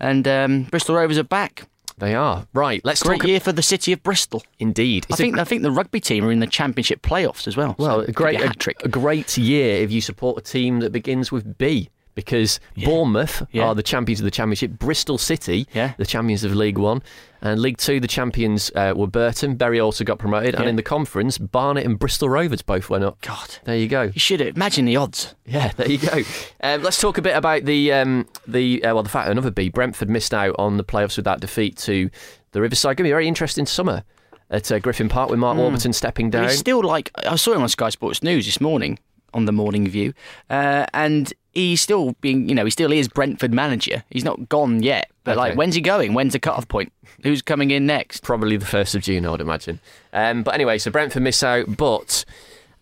And um, Bristol Rovers are back. They are right. Let's Great talk. year for the city of Bristol. Indeed, I It's a think I think the rugby team are in the championship playoffs as well. Well, so a great, a, a great year if you support a team that begins with B. Because Bournemouth Yeah. are the champions of the Championship, Bristol City, Yeah. the champions of League One, and League Two, the champions uh, were Burton. Bury also got promoted, and in the conference, Barnet and Bristol Rovers both went up. God, There you go. you should imagine the odds. Yeah, there you go. Um, let's talk a bit about the um, the uh, well, the fact another B, Brentford missed out on the playoffs with that defeat to the Riverside. Going to be a very interesting summer at uh, Griffin Park with Mark Warburton stepping down. he's still like I saw him on Sky Sports News this morning on the Morning View, uh, and he's still being, you know, he still is Brentford manager. He's not gone yet. But Okay. like, when's he going? When's the cut-off point? Who's coming in next? probably the first of June, I would imagine. Um, but anyway, so Brentford miss out, but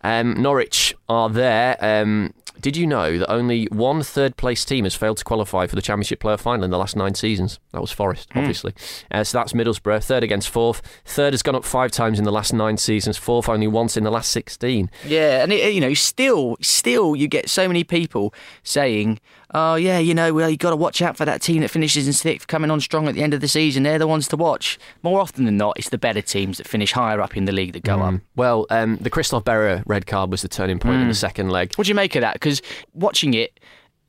um, Norwich are there. Um, did you know that only one third place team has failed to qualify for the Championship playoff final in the last nine seasons? That was Forest, obviously. Uh, so that's Middlesbrough, third against fourth. Third has gone up five times in the last nine seasons, fourth only once in the last 16. Yeah, and it, you know, still, still, you get so many people saying, "Oh, yeah, you know, well, you got to watch out for that team that finishes in sixth, coming on strong at the end of the season. They're the ones to watch." More often than not, it's the better teams that finish higher up in the league that go up. Well, um, the Christophe Berra red card was the turning point Mm. in the second leg. What do you make of that? Because watching it,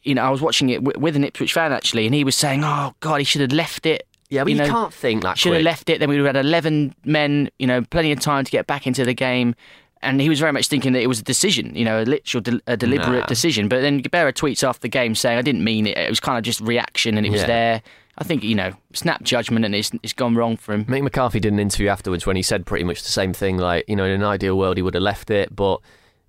you know, I was watching it w- with an Ipswich fan actually, and he was saying, "Oh God, he should have left it." Yeah, but you, know, can't think that should have left it. Then we would have had eleven men, you know, plenty of time to get back into the game. And he was very much thinking that it was a decision, you know, a literal, de- a deliberate Nah. decision. But then Gebera tweets after the game saying, "I didn't mean it. It was kind of just reaction, and it was Yeah. there." I think you know, snap judgment, and it's it's gone wrong for him. Mick McCarthy did an interview afterwards when he said pretty much the same thing. Like, you know, in an ideal world, he would have left it, but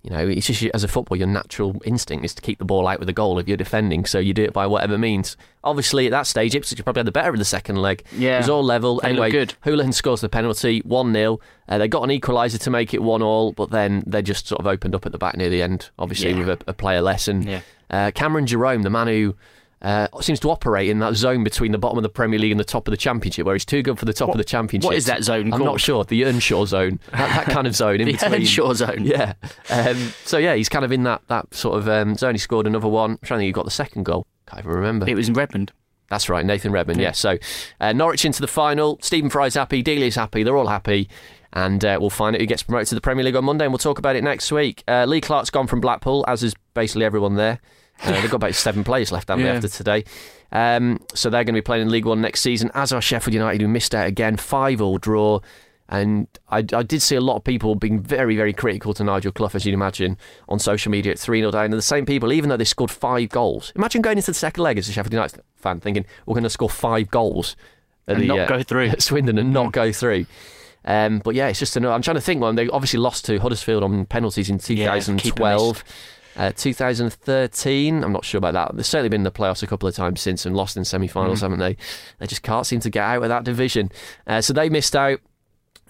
you know, it's just as a football, your natural instinct is to keep the ball out with the goal if you're defending. So you do it by whatever means. Obviously, at that stage, Ipswich probably had the better of the second leg. Yeah. it was all level. They anyway, good. Hoolahan scores the penalty, one 0 uh, They got an equaliser to make it one all, but then they just sort of opened up at the back near the end. Obviously, Yeah. with a, a player less. And Yeah. uh, Cameron Jerome, the man who. Uh, seems to operate in that zone between the bottom of the Premier League and the top of the Championship, where he's too good for the top What- of the Championship. what is that zone I'm called? not sure. The Earnshaw zone, that, that kind of zone in The between. Earnshaw zone. Yeah. Um, so yeah, he's kind of in that that sort of um, zone. He scored another one. I'm trying to think. He got the second goal. Can't even remember. It was in Redmond. That's right, Nathan Redmond. Yeah. Yeah. So uh, Norwich into the final. Stephen Fry's happy. Delia's happy. They're all happy. And uh, we'll find out who gets promoted to the Premier League on Monday, and we'll talk about it next week. Uh, Lee Clark's gone from Blackpool, as is basically everyone there. Uh, they've got about seven players left, haven't Yeah. they, after today? Um, so they're going to be playing in League One next season, as are Sheffield United, who missed out again, five all draw. And I, I did see a lot of people being very, very critical to Nigel Clough, as you'd imagine, on social media at 3 0 down. And the same people, even though they scored five goals. Imagine going into the second leg as a Sheffield United fan thinking, we're going to score five goals at And the, not go through. at Swindon and not go through. Um, but yeah, it's just another. I'm trying to think. One, they obviously lost to Huddersfield on penalties in Yeah, 2012. Uh, 2013, I'm not sure about that. They've certainly been in the playoffs a couple of times since and lost in semi-finals, haven't they? They just can't seem to get out of that division. Uh, so they missed out.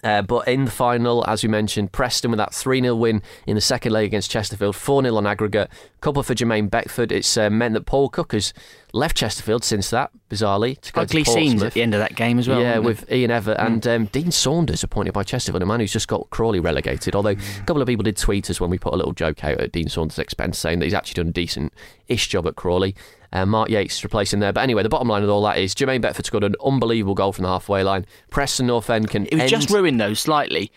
Uh, but in the final, as we mentioned, Preston with that 3 0 win in the second leg against Chesterfield, 4 0 on aggregate. Couple for Jermaine Beckford. It's uh, meant that Paul Cook has left Chesterfield since that, bizarrely. To go Ugly to scenes at the end of that game as well. Yeah, with Ian Ever and um, Dean Saunders appointed by Chesterfield, a man who's just got Crawley relegated. Although a couple of people did tweet us when we put a little joke out at Dean Saunders' expense saying that he's actually done a decent ish job at Crawley. Uh, Mark Yates replacing there. But anyway, the bottom line of all that is Jermaine Beckford scored an unbelievable goal from the halfway line. Preston North End can It was end- just ruined though slightly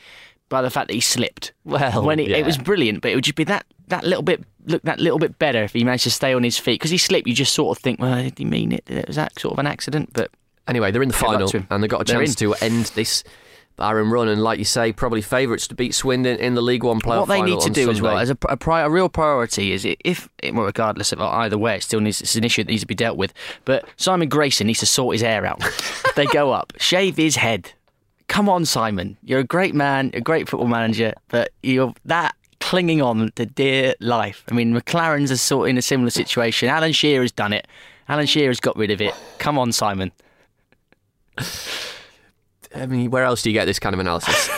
by the fact that he slipped. Well, when it, yeah. it was brilliant, but it would just be that that little bit look that little bit better if he managed to stay on his feet because he slipped. You just sort of think, well, did he mean it? Was that sort of an accident? But Anyway, they're in the final and they've got a They're chance to end this barren run. And like you say, probably favourites to beat Swindon in the League One playoff what they need to do as well, as a, a, pri- a real priority, is if well, regardless of either way, it still needs it's an issue that needs to be dealt with. But Simon Grayson needs to sort his hair out. they go up, shave his head. Come on, Simon. You're a great man, a great football manager, but you're that clinging on to dear life. I mean, McClaren's is sort of in a similar situation. Alan Shearer's done it. Alan Shearer's got rid of it. Come on, Simon. I mean, where else do you get this kind of analysis?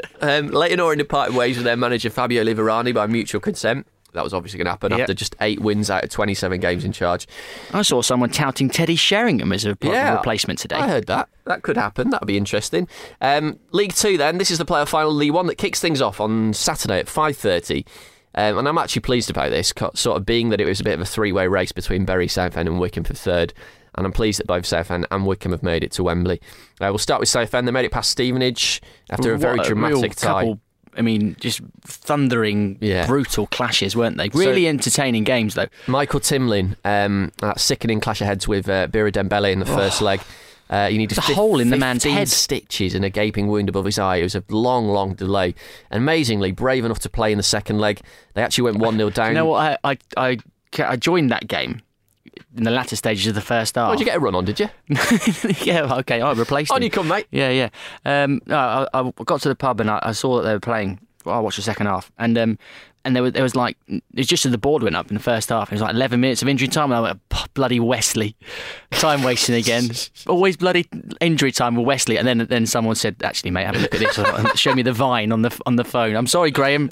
um, Leyton Orient departed ways with their manager Fabio Liverani by mutual consent. That was obviously going to happen Yep. after just eight wins out of 27 games in charge. I saw someone touting Teddy Sheringham as a pro- replacement today. I heard that. That could happen. That'd be interesting. Um, League Two, then. This is the playoff final, League One, that kicks things off on Saturday at 5.30. Um, and I'm actually pleased about this, sort of being that it was a bit of a three-way race between Bury, Southend and Wycombe for third. And I'm pleased that both Southend and Wycombe have made it to Wembley. Uh, we'll start with Southend. They made it past Stevenage after a very What dramatic tie. couple, I mean, just thundering, Yeah. brutal clashes, weren't they? Really entertaining games, though. Michael Timlin, um, that sickening clash of heads with uh, Bira Dembele in the first leg. Uh, needed There's a hole in the man's 15 head. stitches and a gaping wound above his eye. It was a long, long delay. And amazingly, brave enough to play in the second leg. They actually went 1 0 down. You know what? I, I, I, I joined that game in the latter stages of the first half. Oh, did you get a run on, did you? yeah, okay, I replaced On him. you come, mate. Yeah, yeah. Um, no, I, I got to the pub and I, I saw that they were playing. Well, I watched the second half, and um, and there was there was like it was just as the board went up in the first half. It was like 11 minutes of injury time, and I went "P- bloody Westley, time wasting again. Always bloody injury time with Westley. And then then someone said, actually, mate, have a look at this. and Show me the vine on the on the phone. I'm sorry, Graham.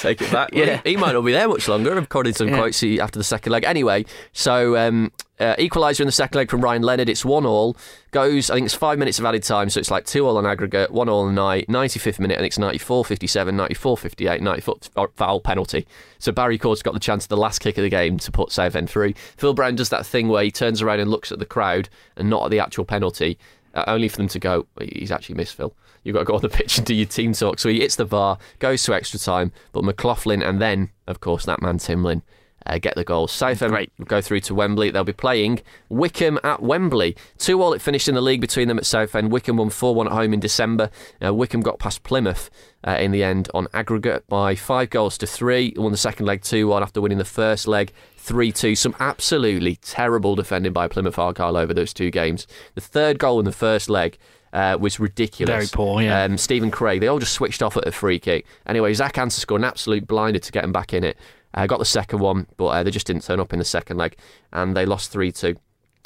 Take it back. Yeah. He might not be there much longer, according to some Yeah. quotes he- after the second leg. Anyway, so um, uh, equaliser in the second leg from Ryan Leonard. It's one all. Goes, I think it's five minutes of added time, so it's like two all on aggregate, one all night. 95th minute, and it's 94 57, 94 58, 94 foul penalty. So Barry Corr's got the chance of the last kick of the game to put Southend through. Phil Brown does that thing where he turns around and looks at the crowd and not at the actual penalty, uh, only for them to go, he's actually missed Phil. You've got to go on the pitch and do your team talk. So he hits the VAR, goes to extra time, but McLaughlin and then, of course, that man Timlin uh, get the goals. Southend Great. go through to Wembley. They'll be playing Wycombe at Wembley. 2 all it finished in the league between them at Southend. Wycombe won 4 1 at home in December. Uh, Wycombe got past Plymouth uh, in the end on aggregate by 5 goals to 3. Won the second leg 2 1 after winning the first leg 3 2. Some absolutely terrible defending by Plymouth Argyle over those two games. The third goal in the first leg. uh, was ridiculous. Very poor, yeah. Um, Stephen Craig, they all just switched off at a free kick. Anyway, Zach Anser scored an absolute blinder to get him back in it. Uh, got the second one, but uh, they just didn't turn up in the second leg, and they lost 3 2.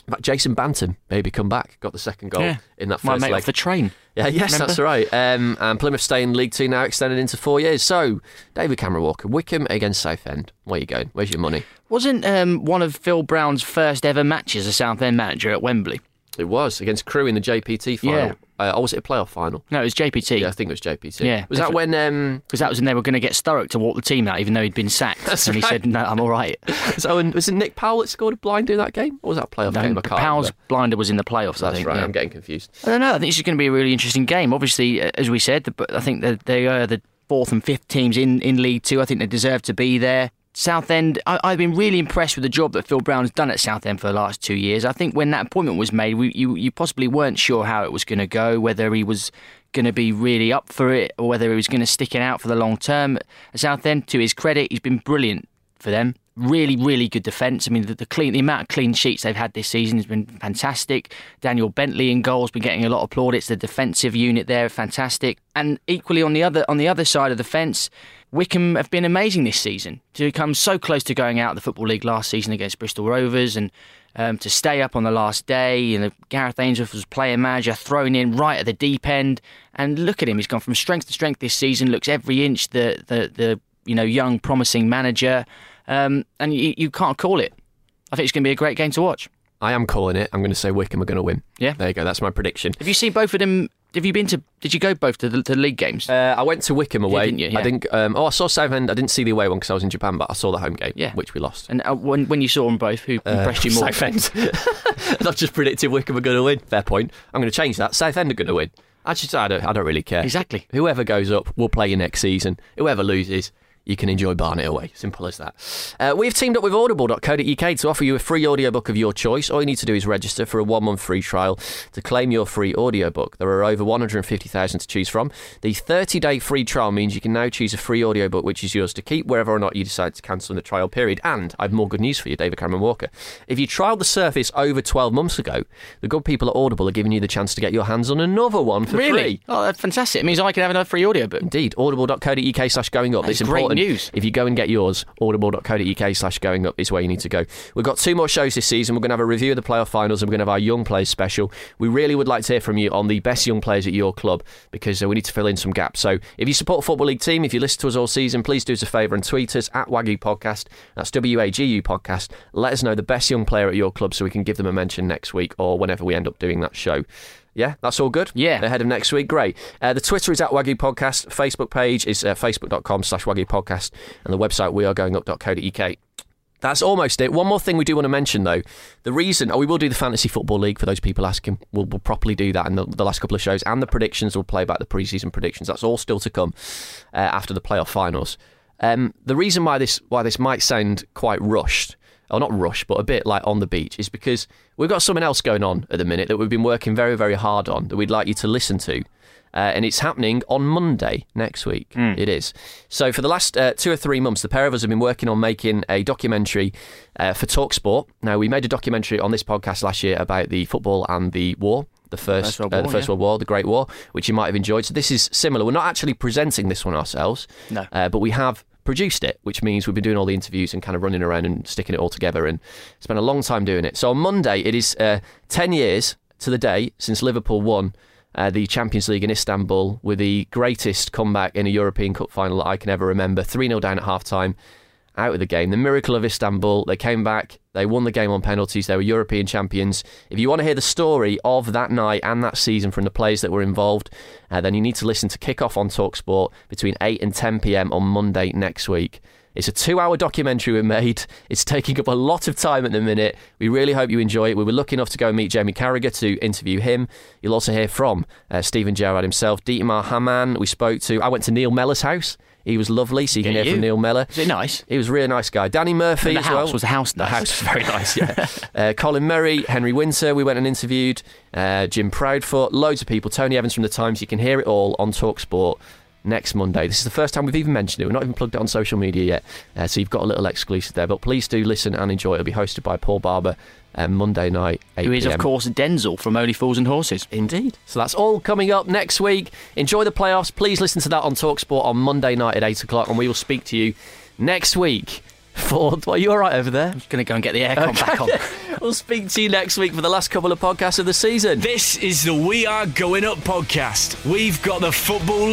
But Jason Banton maybe come back, got the second goal Yeah. in that My first mate leg. off the train. Yeah, yes, Remember? that's right. Um, and Plymouth stay in League Two now, extended into four years. So, David Cameron Walker, Wycombe against Southend. Where are you going? Where's your money? Wasn't um, one of Phil Brown's first ever matches a Southend manager at Wembley? It was against Crewe in the JPT final. Yeah. Uh, or was it a playoff final? No, it was JPT. Yeah, I think it was JPT. Yeah, Was that when? Um, Because that was when they were going to get Sturrock to walk the team out, even though he'd been sacked. That's and he said, "No, I'm all right." so, when, was it Nick Powell that scored a blind in that game? Or was that a playoff No, game? I Powell's remember. blinder was in the playoffs. I That's think. right. yeah. I'm getting confused. I don't know. I think this is going to be a really interesting game. Obviously, as we said, the, I think that they are the fourth and fifth teams in, in League Two. I think they deserve to be there. Southend, I, I've been really impressed with the job that Phil Brown has done at Southend for the last two years. I think when that appointment was made, we, you, you possibly weren't sure how it was going to go, whether he was going to be really up for it or whether he was going to stick it out for the long term. At Southend, to his credit, he's been brilliant for them. Really, really good defence. I mean, the, the clean, the amount of clean sheets they've had this season has been fantastic. Daniel Bentley in goals been getting a lot of plaudits. The defensive unit there, fantastic. And equally on the other on the other side of the fence, Wycombe have been amazing this season. To come so close to going out of the football league last season against Bristol Rovers and. Um, to stay up on the last day, you know, Gareth Ainsworth was player manager, thrown in right at the deep end, and look at him. He's gone from strength to strength this season. Looks every inch the the, the you know young promising manager, um, and you, you can't call it. I think it's going to be a great game to watch. I am calling it. I'm going to say Wycombe are going to win. Yeah. There you go. That's my prediction. Have you seen both of them? Have you been to? Did you go both to the, to the league games? Uh, I went to Wycombe away. didn't you? I think. Um, oh, I saw Southend. I didn't see the away one because I was in Japan, but I saw the home game, Yeah. which we lost. and uh, when when you saw them both, who impressed you more? Uh, Southend. I've just predicted Wycombe are going to win. Fair point. I'm going to change that. Southend are going to win. I just, I don't, I don't really care. Exactly. Whoever goes up, we'll play you next season. Whoever loses, you can enjoy Barnet away. Simple as that. Uh, we've teamed up with Audible.co.uk to offer you a free audiobook of your choice. All you need to do is register for a one month free trial to claim your free audiobook. There are over 150,000 to choose from. The 30 day free trial means you can now choose a free audiobook which is yours to keep wherever or not you decide to cancel in the trial period. And I have more good news for you, David Cameron Walker. If you trialled the Surface over 12 months ago, the good people at Audible are giving you the chance to get your hands on another one for Really? free. Oh, that's fantastic. It means I can have another free audiobook. Indeed, audible.co.uk slash going up. That's it's great important. news. If you go and get yours, audible.co.uk slash going up is where you need to go. We've got two more shows this season. We're going to have a review of the playoff finals and we're going to have our young players special. We really would like to hear from you on the best young players at your club because uh, we need to fill in some gaps. So if you support a Football League team, if you listen to us all season, please do us a favour and tweet us at WAGU Podcast. That's W A G U Podcast. Let us know the best young player at your club so we can give them a mention next week or whenever we end up doing that show. Yeah, that's all good. Yeah. Ahead of next week, great. Uh, the Twitter is at WAGU Podcast. Facebook page is uh, facebook.com slash WAGU Podcast. And the website wearegoingup.co.uk. That's almost it. One more thing we do want to mention, though. The reason, oh, we will do the Fantasy Football League for those people asking. We'll, we'll properly do that in the, the last couple of shows. And the predictions, we'll play back the preseason predictions. That's all still to come uh, after the playoff finals. Um, the reason why this why this might sound quite rushed, or not rush, but a bit like on the beach, is because we've got something else going on at the minute that we've been working very, very hard on that we'd like you to listen to. Uh, and it's happening on Monday next week. It is. So, for the last uh, two or three months, the pair of us have been working on making a documentary uh, for Talksport. Now, we made a documentary on this podcast last year about the football and the war. The first, First World uh, the War, First yeah. World War, the Great War, which you might have enjoyed. So this is similar. We're not actually presenting this one ourselves, No. uh, but we have produced it, which means we've been doing all the interviews and kind of running around and sticking it all together and spent a long time doing it. So on Monday, it is uh, 10 years to the day since Liverpool won uh, the Champions League in Istanbul with the greatest comeback in a European Cup final that I can ever remember. 3 0 down at half time, out of the game. The miracle of Istanbul. They came back, they won the game on penalties, they were European champions. If you want to hear the story of that night and that season from the players that were involved, uh, then you need to listen to Kick Off on Talksport between 8 and 10 pm on Monday next week. It's a two hour documentary we made. It's taking up a lot of time at the minute. We really hope you enjoy it. We were lucky enough to go and meet Jamie Carragher to interview him. You'll also hear from uh, Steven Gerrard himself, Dietmar Hamann. We spoke to, I went to Neil Mellor's house. He was lovely, so you can Yeah, hear from. Neil Mellor. Is it nice? He was a really nice guy. Danny Murphy The as house well. was the house The house was very nice. Yeah. uh, Colin Murray, Henry Winter. We went and interviewed uh, Jim Proudfoot. Loads of people. Tony Evans from the Times. You can hear it all on Talksport next Monday. This is the first time we've even mentioned it. We're not even plugged it on social media yet, uh, so you've got a little exclusive there. But please do listen and enjoy. It'll be hosted by Paul Barber um, Monday night, 8 Who is, of course, Denzel from Only Fools and Horses. Indeed. So that's all coming up next week. Enjoy the playoffs. Please listen to that on Talksport on Monday night at 8 o'clock, and we will speak to you next week for. Well, you all right over there? I'm just going to go and get the aircon back on. we'll speak to you next week for the last couple of podcasts of the season. This is the We Are Going Up podcast. We've got the football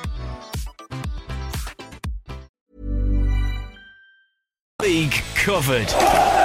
League covered.